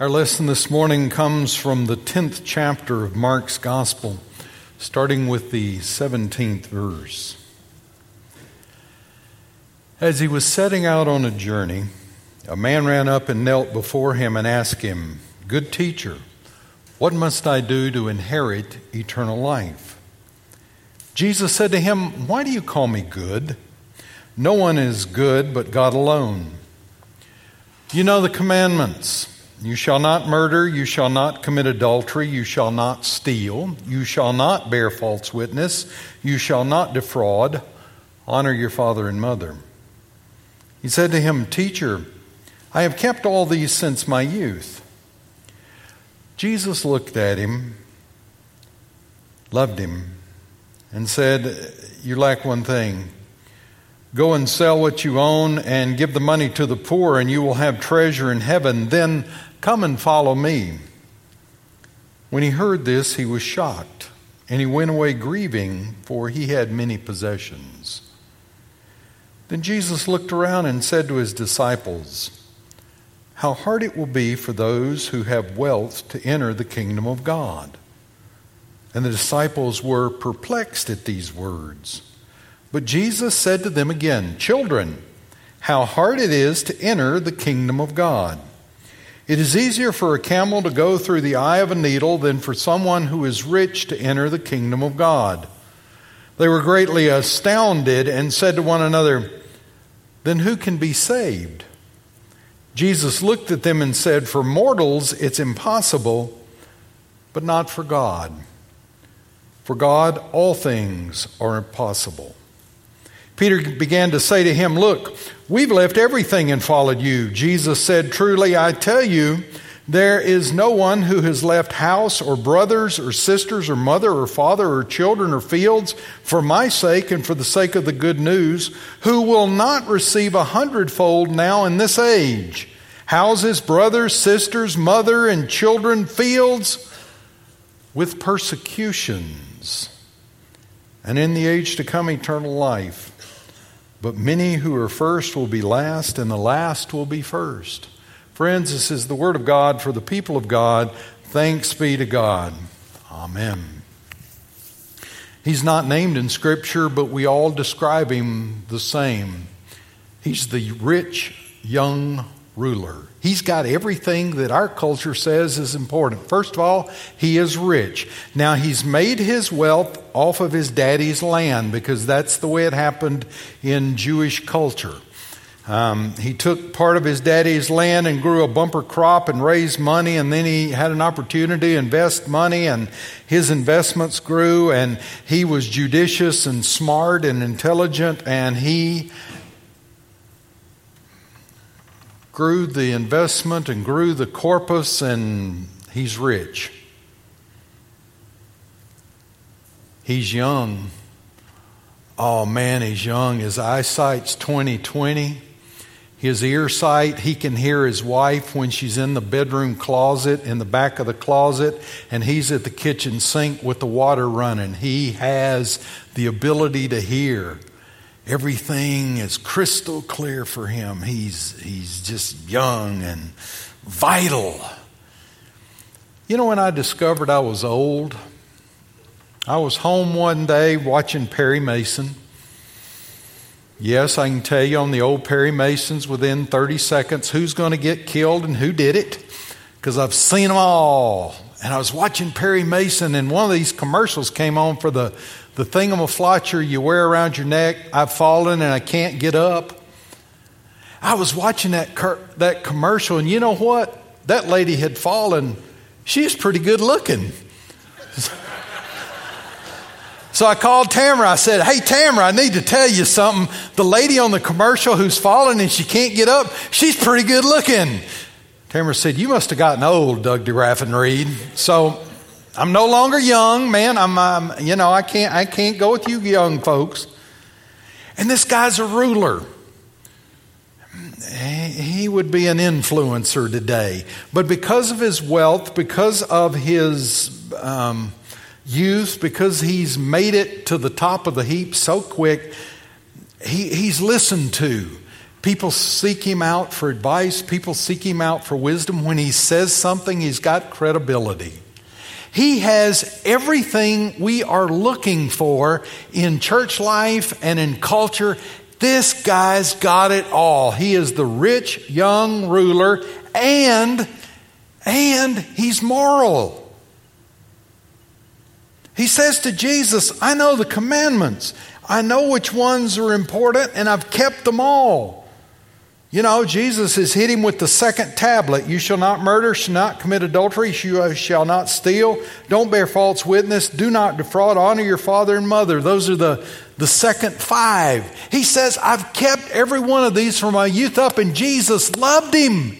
Our lesson this morning comes from the 10th chapter of Mark's Gospel, starting with the 17th verse. As he was setting out on a journey, a man ran up and knelt before him and asked him, Good teacher, what must I do to inherit eternal life? Jesus said to him, Why do you call me good? No one is good but God alone. You know the commandments. You shall not murder, you shall not commit adultery, you shall not steal, you shall not bear false witness, you shall not defraud, honor your father and mother. He said to him, Teacher, I have kept all these since my youth. Jesus looked at him, loved him, and said, You lack one thing. Go and sell what you own and give the money to the poor, and you will have treasure in heaven. Then Come and follow me. When he heard this, he was shocked, and he went away grieving, for he had many possessions. Then Jesus looked around and said to his disciples, How hard it will be for those who have wealth to enter the kingdom of God. And the disciples were perplexed at these words. But Jesus said to them again, Children, how hard it is to enter the kingdom of God. It is easier for a camel to go through the eye of a needle than for someone who is rich to enter the kingdom of God. They were greatly astounded and said to one another, Then who can be saved? Jesus looked at them and said, For mortals it's impossible, but not for God. For God, all things are possible. Peter began to say to him, Look, we've left everything and followed you. Jesus said, Truly, I tell you, there is no one who has left house or brothers or sisters or mother or father or children or fields for my sake and for the sake of the good news who will not receive a hundredfold now in this age houses, brothers, sisters, mother, and children, fields with persecutions, and in the age to come eternal life. But many who are first will be last, and the last will be first. Friends, this is the word of God for the people of God. Thanks be to God. Amen. He's not named in Scripture, but we all describe him the same. He's the rich young ruler. He's got everything that our culture says is important. First of all, he is rich. Now, he's made his wealth off of his daddy's land because that's the way it happened in Jewish culture. Um, he took part of his daddy's land and grew a bumper crop and raised money, and then he had an opportunity to invest money, and his investments grew, and he was judicious and smart and intelligent, and he grew the investment and grew the corpus, and he's rich. He's young. Oh man, he's young. His eyesight's 2020. His ear sight, he can hear his wife when she's in the bedroom closet, in the back of the closet, and he's at the kitchen sink with the water running. He has the ability to hear. Everything is crystal clear for him. He's, he's just young and vital. You know, when I discovered I was old, I was home one day watching Perry Mason. Yes, I can tell you on the old Perry Masons within 30 seconds who's going to get killed and who did it because I've seen them all. And I was watching Perry Mason, and one of these commercials came on for the the thingamaflotcher you wear around your neck, I've fallen and I can't get up. I was watching that, that commercial, and you know what? That lady had fallen. She's pretty good looking. So I called Tamara. I said, Hey, Tamara, I need to tell you something. The lady on the commercial who's fallen and she can't get up, she's pretty good looking. Tamara said, You must have gotten old, Doug De Graffenried. So I'm no longer young, man. I'm, I'm, you know, I can't, I can't go with you young folks. And this guy's a ruler. He would be an influencer today. But because of his wealth, because of his um, youth, because he's made it to the top of the heap so quick, he, he's listened to. People seek him out for advice, people seek him out for wisdom. When he says something, he's got credibility. He has everything we are looking for in church life and in culture. This guy's got it all. He is the rich young ruler and and he's moral. He says to Jesus, I know the commandments. I know which ones are important and I've kept them all. You know, Jesus has hit him with the second tablet. You shall not murder, shall not commit adultery, you shall not steal, don't bear false witness, do not defraud, honor your father and mother. Those are the, the second five. He says, I've kept every one of these from my youth up, and Jesus loved him.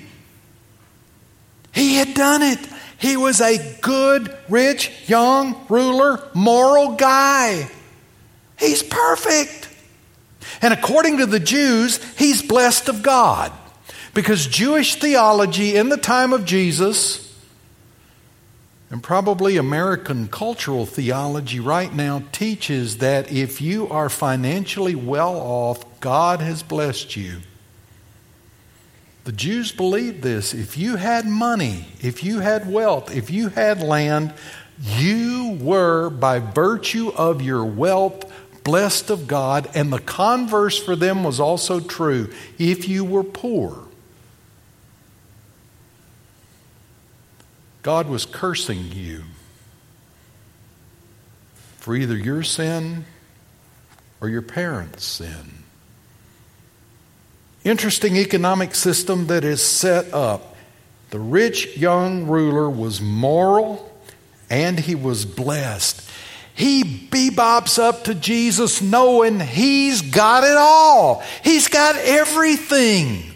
He had done it. He was a good, rich, young, ruler, moral guy. He's perfect. And according to the Jews, he's blessed of God. Because Jewish theology in the time of Jesus, and probably American cultural theology right now, teaches that if you are financially well off, God has blessed you. The Jews believed this. If you had money, if you had wealth, if you had land, you were, by virtue of your wealth, blessed of God, and the converse for them was also true. If you were poor, God was cursing you for either your sin or your parents' sin. Interesting economic system that is set up. The rich young ruler was moral and he was blessed. He bebops up to Jesus knowing he's got it all. He's got everything.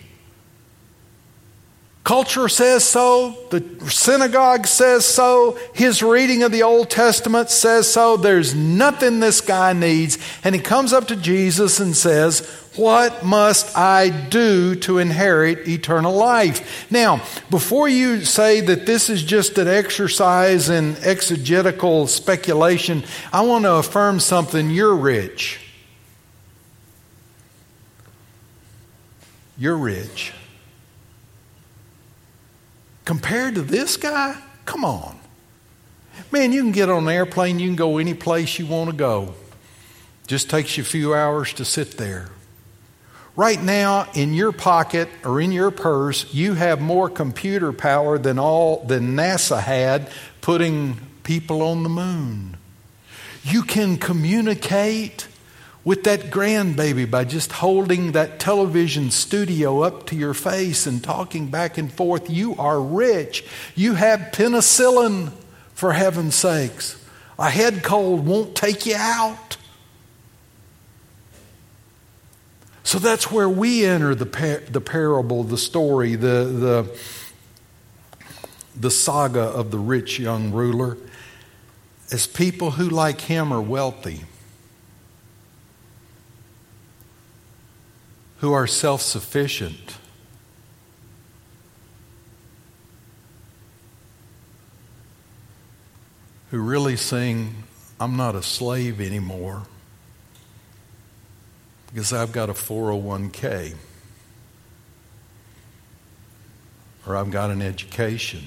Culture says so. The synagogue says so. His reading of the Old Testament says so. There's nothing this guy needs. And he comes up to Jesus and says, What must I do to inherit eternal life? Now, before you say that this is just an exercise in exegetical speculation, I want to affirm something. You're rich. You're rich. Compared to this guy, come on. Man, you can get on an airplane, you can go any place you want to go. Just takes you a few hours to sit there. Right now, in your pocket or in your purse, you have more computer power than all than NASA had putting people on the moon. You can communicate with that grandbaby by just holding that television studio up to your face and talking back and forth. You are rich. You have penicillin, for heaven's sakes. A head cold won't take you out. So that's where we enter the, par- the parable, the story, the, the, the saga of the rich young ruler, as people who, like him, are wealthy who are self sufficient. Who really sing, I'm not a slave anymore because I've got a 401k or I've got an education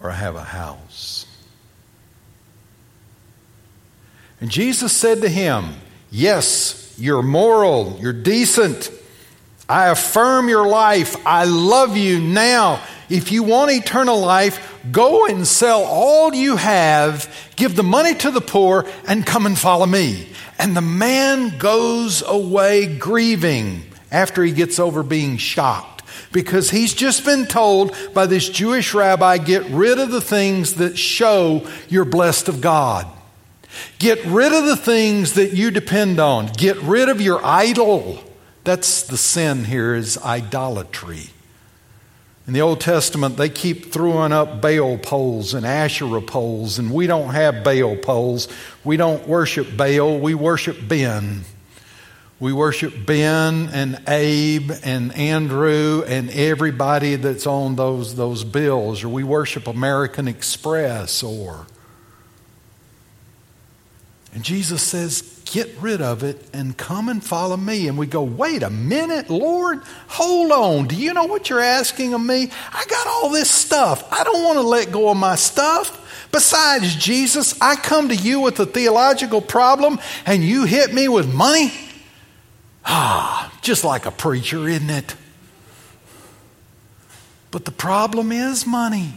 or I have a house. And Jesus said to him, Yes, you're moral. You're decent. I affirm your life. I love you now. If you want eternal life, go and sell all you have, give the money to the poor, and come and follow me. And the man goes away grieving after he gets over being shocked because he's just been told by this Jewish rabbi get rid of the things that show you're blessed of God. Get rid of the things that you depend on. Get rid of your idol. That's the sin here is idolatry. In the Old Testament, they keep throwing up Baal poles and Asherah poles, and we don't have Baal poles. We don't worship Baal, we worship Ben. We worship Ben and Abe and Andrew and everybody that's on those, those bills, or we worship American Express or and Jesus says, get rid of it and come and follow me. And we go, wait a minute, Lord, hold on. Do you know what you're asking of me? I got all this stuff. I don't want to let go of my stuff. Besides, Jesus, I come to you with a theological problem and you hit me with money? Ah, just like a preacher, isn't it? But the problem is money.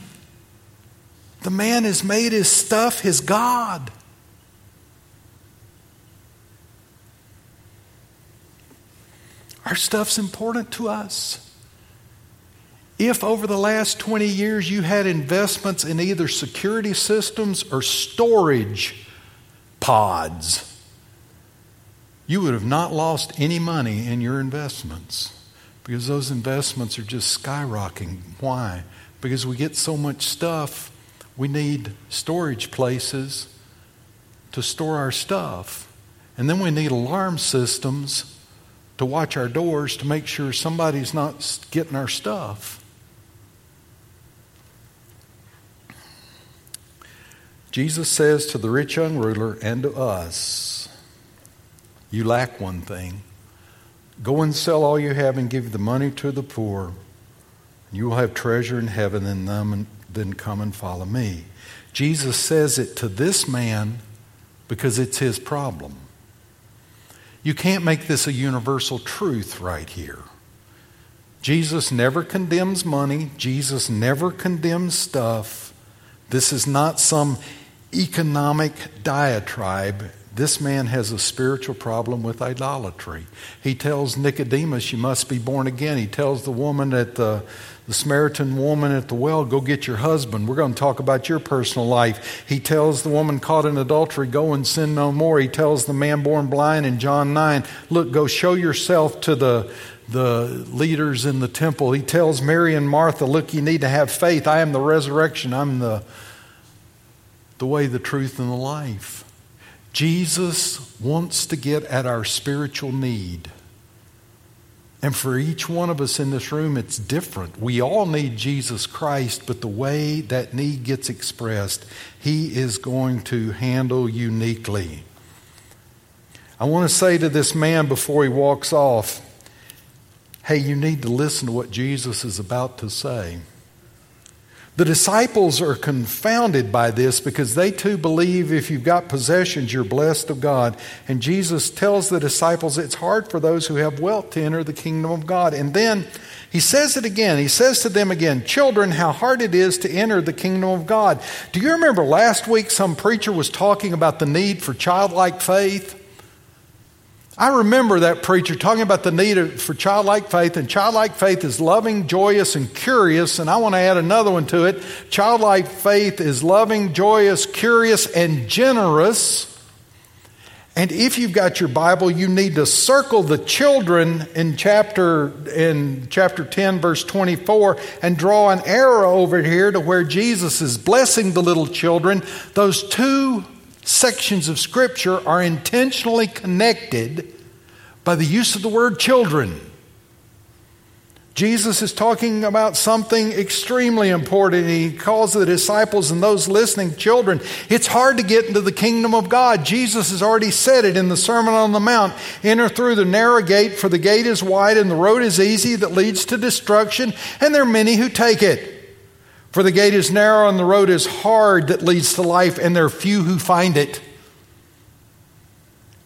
The man has made his stuff his God. Our stuff's important to us. If over the last 20 years you had investments in either security systems or storage pods, you would have not lost any money in your investments because those investments are just skyrocketing. Why? Because we get so much stuff, we need storage places to store our stuff. And then we need alarm systems to watch our doors to make sure somebody's not getting our stuff. Jesus says to the rich young ruler and to us, You lack one thing. Go and sell all you have and give the money to the poor. You will have treasure in heaven, and then come and follow me. Jesus says it to this man because it's his problem. You can't make this a universal truth right here. Jesus never condemns money, Jesus never condemns stuff. This is not some economic diatribe. This man has a spiritual problem with idolatry. He tells Nicodemus, You must be born again. He tells the woman at the the Samaritan woman at the well, go get your husband. We're going to talk about your personal life. He tells the woman caught in adultery, go and sin no more. He tells the man born blind in John 9, look, go show yourself to the, the leaders in the temple. He tells Mary and Martha, look, you need to have faith. I am the resurrection. I'm the, the way, the truth, and the life. Jesus wants to get at our spiritual need. And for each one of us in this room, it's different. We all need Jesus Christ, but the way that need gets expressed, He is going to handle uniquely. I want to say to this man before he walks off hey, you need to listen to what Jesus is about to say. The disciples are confounded by this because they too believe if you've got possessions, you're blessed of God. And Jesus tells the disciples it's hard for those who have wealth to enter the kingdom of God. And then he says it again. He says to them again, Children, how hard it is to enter the kingdom of God. Do you remember last week some preacher was talking about the need for childlike faith? I remember that preacher talking about the need for childlike faith, and childlike faith is loving, joyous, and curious. And I want to add another one to it. Childlike faith is loving, joyous, curious, and generous. And if you've got your Bible, you need to circle the children in chapter in chapter 10 verse 24 and draw an arrow over here to where Jesus is blessing the little children. Those two sections of Scripture are intentionally connected by the use of the word children. Jesus is talking about something extremely important. He calls the disciples and those listening children. It's hard to get into the kingdom of God. Jesus has already said it in the Sermon on the Mount. Enter through the narrow gate, for the gate is wide and the road is easy that leads to destruction, and there are many who take it. For the gate is narrow and the road is hard that leads to life, and there are few who find it.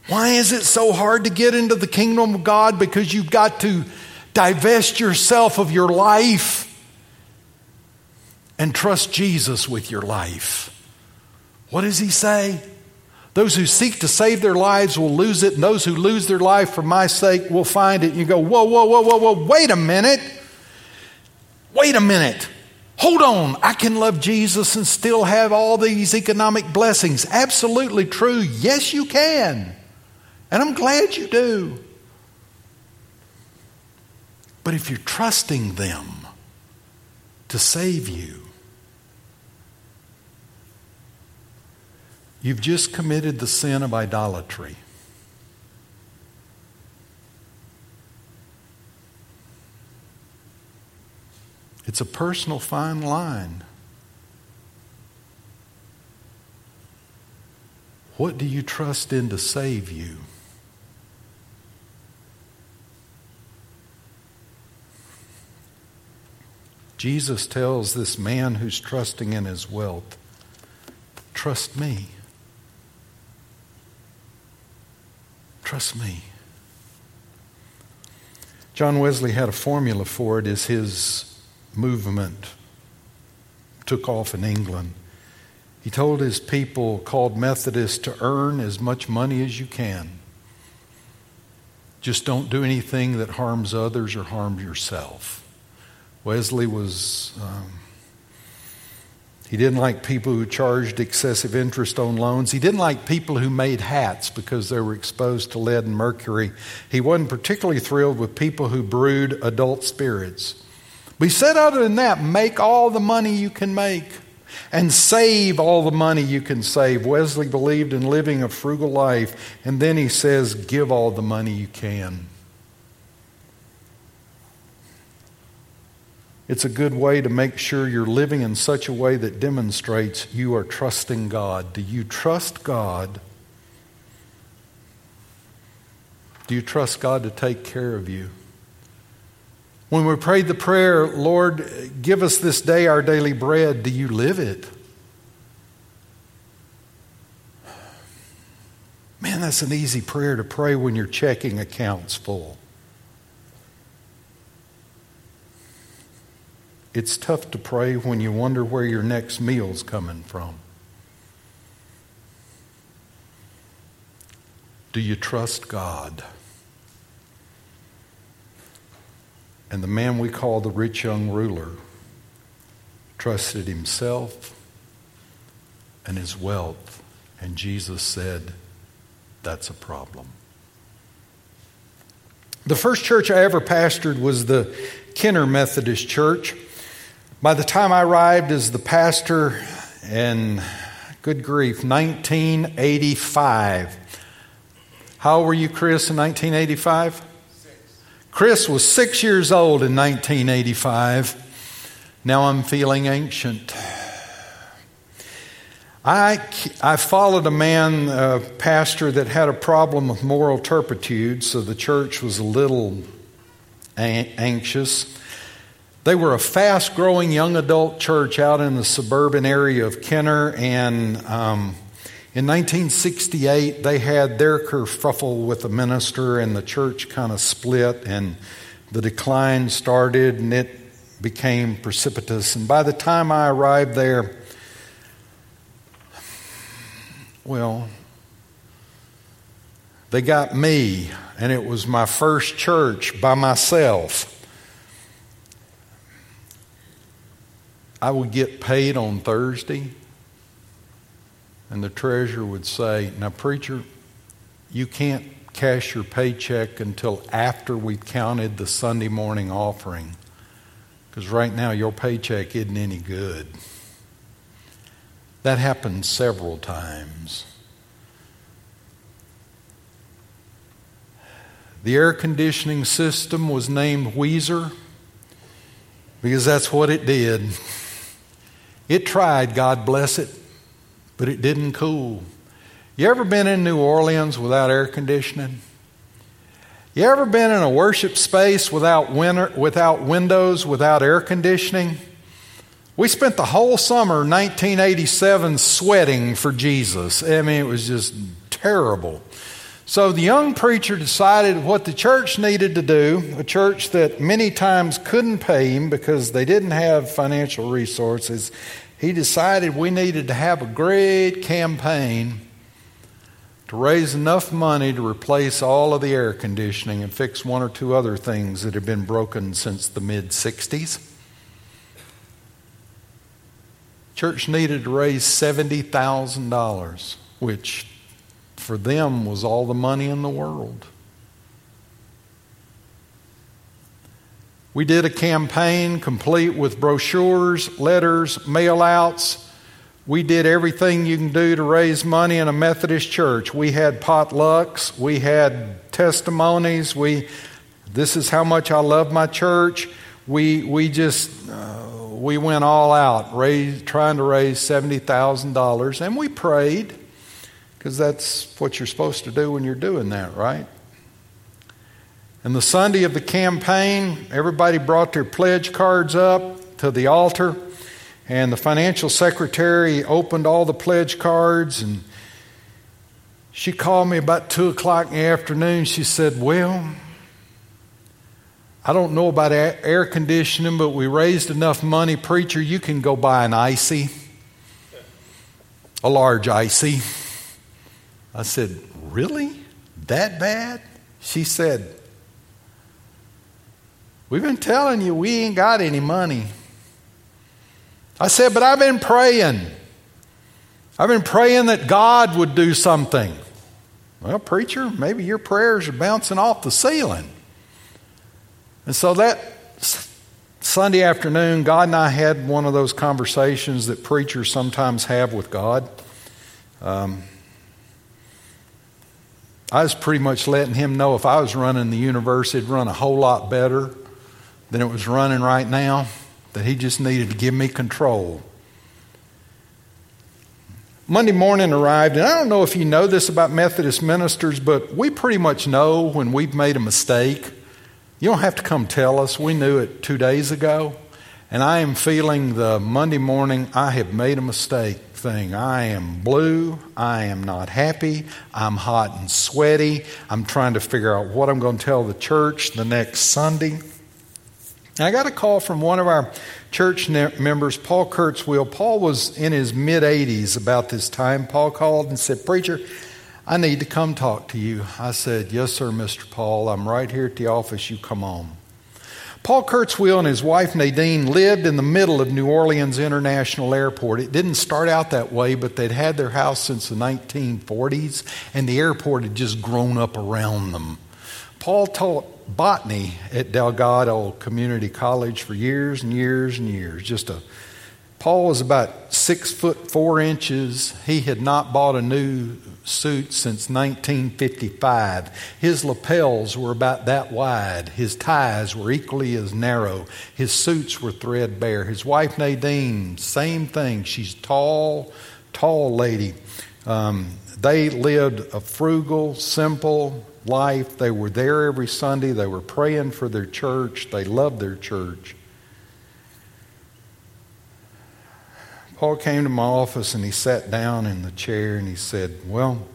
Why is it so hard to get into the kingdom of God? Because you've got to divest yourself of your life and trust Jesus with your life. What does he say? Those who seek to save their lives will lose it, and those who lose their life for my sake will find it. And you go, whoa, whoa, whoa, whoa, whoa, wait a minute. Wait a minute. Hold on, I can love Jesus and still have all these economic blessings. Absolutely true. Yes, you can. And I'm glad you do. But if you're trusting them to save you, you've just committed the sin of idolatry. It's a personal fine line. What do you trust in to save you? Jesus tells this man who's trusting in his wealth, Trust me. Trust me. John Wesley had a formula for it his movement took off in England. He told his people, called Methodists, to earn as much money as you can. Just don't do anything that harms others or harms yourself. Wesley was, um, he didn't like people who charged excessive interest on loans. He didn't like people who made hats because they were exposed to lead and mercury. He wasn't particularly thrilled with people who brewed adult spirits. But he said, other than that, make all the money you can make and save all the money you can save. Wesley believed in living a frugal life, and then he says, give all the money you can. It's a good way to make sure you're living in such a way that demonstrates you are trusting God. Do you trust God? Do you trust God to take care of you? When we prayed the prayer, Lord, give us this day our daily bread, do you live it? Man, that's an easy prayer to pray when your checking account's full. It's tough to pray when you wonder where your next meal's coming from. Do you trust God? And the man we call the rich young ruler trusted himself and his wealth. And Jesus said, That's a problem. The first church I ever pastored was the Kenner Methodist Church. By the time I arrived as the pastor in, good grief, 1985. How old were you, Chris, in 1985? Chris was six years old in 1985. Now I'm feeling ancient. I, I followed a man, a pastor, that had a problem with moral turpitude, so the church was a little anxious. They were a fast growing young adult church out in the suburban area of Kenner, and um, in 1968 they had their kerfuffle with the minister, and the church kind of split, and the decline started, and it became precipitous. And by the time I arrived there, well, they got me, and it was my first church by myself. I would get paid on Thursday, and the treasurer would say, Now, preacher, you can't cash your paycheck until after we've counted the Sunday morning offering, because right now your paycheck isn't any good. That happened several times. The air conditioning system was named Wheezer because that's what it did. It tried, God bless it, but it didn't cool. You ever been in New Orleans without air conditioning? You ever been in a worship space without, winter, without windows, without air conditioning? We spent the whole summer 1987 sweating for Jesus. I mean, it was just terrible. So the young preacher decided what the church needed to do, a church that many times couldn't pay him because they didn't have financial resources. He decided we needed to have a great campaign to raise enough money to replace all of the air conditioning and fix one or two other things that had been broken since the mid 60s. Church needed to raise $70,000, which for them was all the money in the world. We did a campaign complete with brochures, letters, mail outs. We did everything you can do to raise money in a Methodist church. We had potlucks, we had testimonies. We, this is how much I love my church. We, we just, uh, we went all out, raise, trying to raise $70,000, and we prayed. Because that's what you're supposed to do when you're doing that, right? And the Sunday of the campaign, everybody brought their pledge cards up to the altar, and the financial secretary opened all the pledge cards, and she called me about 2 o'clock in the afternoon. She said, Well, I don't know about air conditioning, but we raised enough money. Preacher, you can go buy an icy, a large icy. I said, Really? That bad? She said, We've been telling you we ain't got any money. I said, But I've been praying. I've been praying that God would do something. Well, preacher, maybe your prayers are bouncing off the ceiling. And so that Sunday afternoon, God and I had one of those conversations that preachers sometimes have with God. Um, I was pretty much letting him know if I was running the universe, it'd run a whole lot better than it was running right now, that he just needed to give me control. Monday morning arrived, and I don't know if you know this about Methodist ministers, but we pretty much know when we've made a mistake. You don't have to come tell us. We knew it two days ago. And I am feeling the Monday morning, I have made a mistake thing. I am blue. I am not happy. I'm hot and sweaty. I'm trying to figure out what I'm going to tell the church the next Sunday. I got a call from one of our church members, Paul Kurtzwell. Paul was in his mid 80s about this time. Paul called and said, Preacher, I need to come talk to you. I said, Yes, sir, Mr. Paul. I'm right here at the office. You come on. Paul Kurtzwell and his wife Nadine lived in the middle of New Orleans International Airport. It didn't start out that way, but they'd had their house since the 1940s, and the airport had just grown up around them. Paul taught botany at Delgado Community College for years and years and years, just a Paul was about six foot four inches. He had not bought a new suit since 1955. His lapels were about that wide. His ties were equally as narrow. His suits were threadbare. His wife Nadine, same thing. She's tall, tall lady. Um, they lived a frugal, simple life. They were there every Sunday. They were praying for their church. They loved their church. Paul came to my office and he sat down in the chair and he said, Well,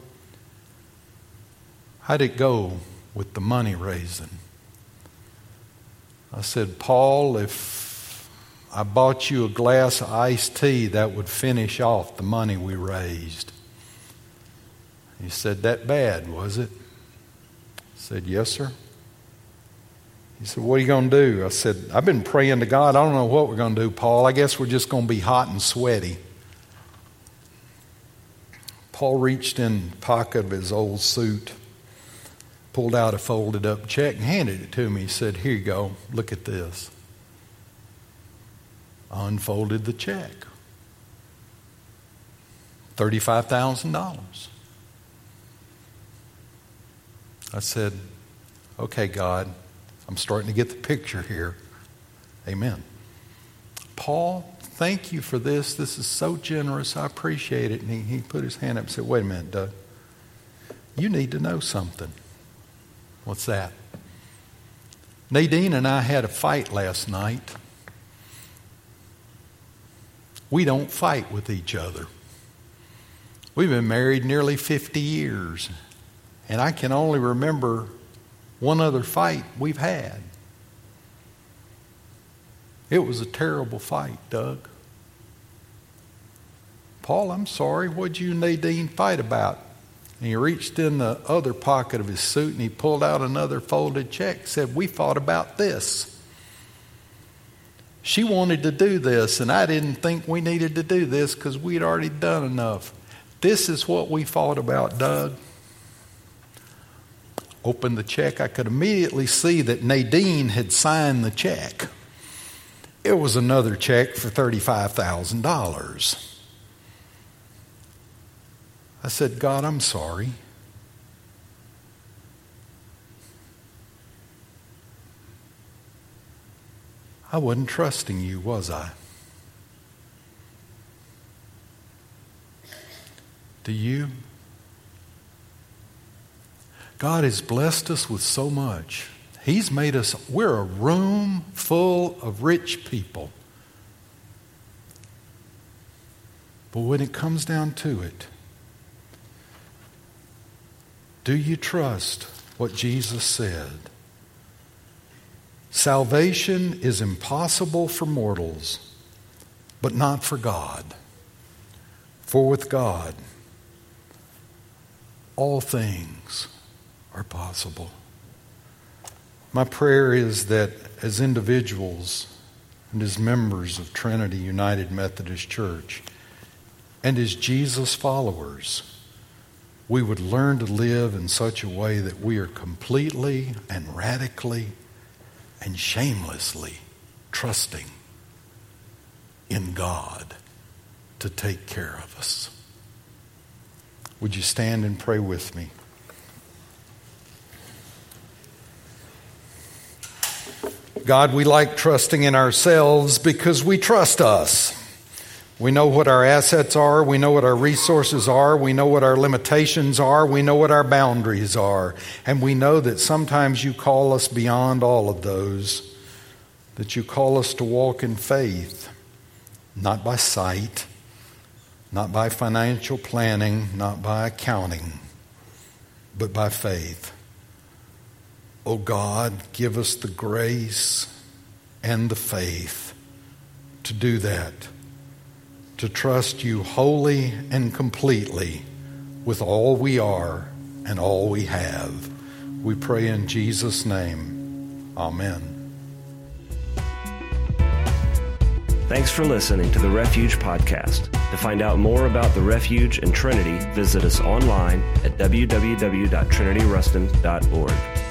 how'd it go with the money raising? I said, Paul, if I bought you a glass of iced tea, that would finish off the money we raised. He said, That bad, was it? Said, Yes, sir. He said, What are you going to do? I said, I've been praying to God. I don't know what we're going to do, Paul. I guess we're just going to be hot and sweaty. Paul reached in the pocket of his old suit, pulled out a folded up check, and handed it to me. He said, Here you go. Look at this. I unfolded the check $35,000. I said, Okay, God. I'm starting to get the picture here. Amen. Paul, thank you for this. This is so generous. I appreciate it. And he, he put his hand up and said, Wait a minute, Doug. You need to know something. What's that? Nadine and I had a fight last night. We don't fight with each other. We've been married nearly 50 years, and I can only remember one other fight we've had. It was a terrible fight, Doug. Paul, I'm sorry. What'd you and Nadine fight about? And he reached in the other pocket of his suit and he pulled out another folded check. Said, We fought about this. She wanted to do this, and I didn't think we needed to do this because we'd already done enough. This is what we fought about, Doug opened the check, I could immediately see that Nadine had signed the check. It was another check for $35,000. I said, God, I'm sorry. I wasn't trusting you, was I? Do you? God has blessed us with so much. He's made us, we're a room full of rich people. But when it comes down to it, do you trust what Jesus said? Salvation is impossible for mortals, but not for God. For with God, all things are possible. My prayer is that as individuals and as members of Trinity United Methodist Church and as Jesus followers, we would learn to live in such a way that we are completely and radically and shamelessly trusting in God to take care of us. Would you stand and pray with me? God, we like trusting in ourselves because we trust us. We know what our assets are. We know what our resources are. We know what our limitations are. We know what our boundaries are. And we know that sometimes you call us beyond all of those, that you call us to walk in faith, not by sight, not by financial planning, not by accounting, but by faith. Oh God, give us the grace and the faith to do that to trust you wholly and completely with all we are and all we have. We pray in Jesus' name. Amen. Thanks for listening to the Refuge Podcast. To find out more about the Refuge and Trinity, visit us online at www.trinityruston.org.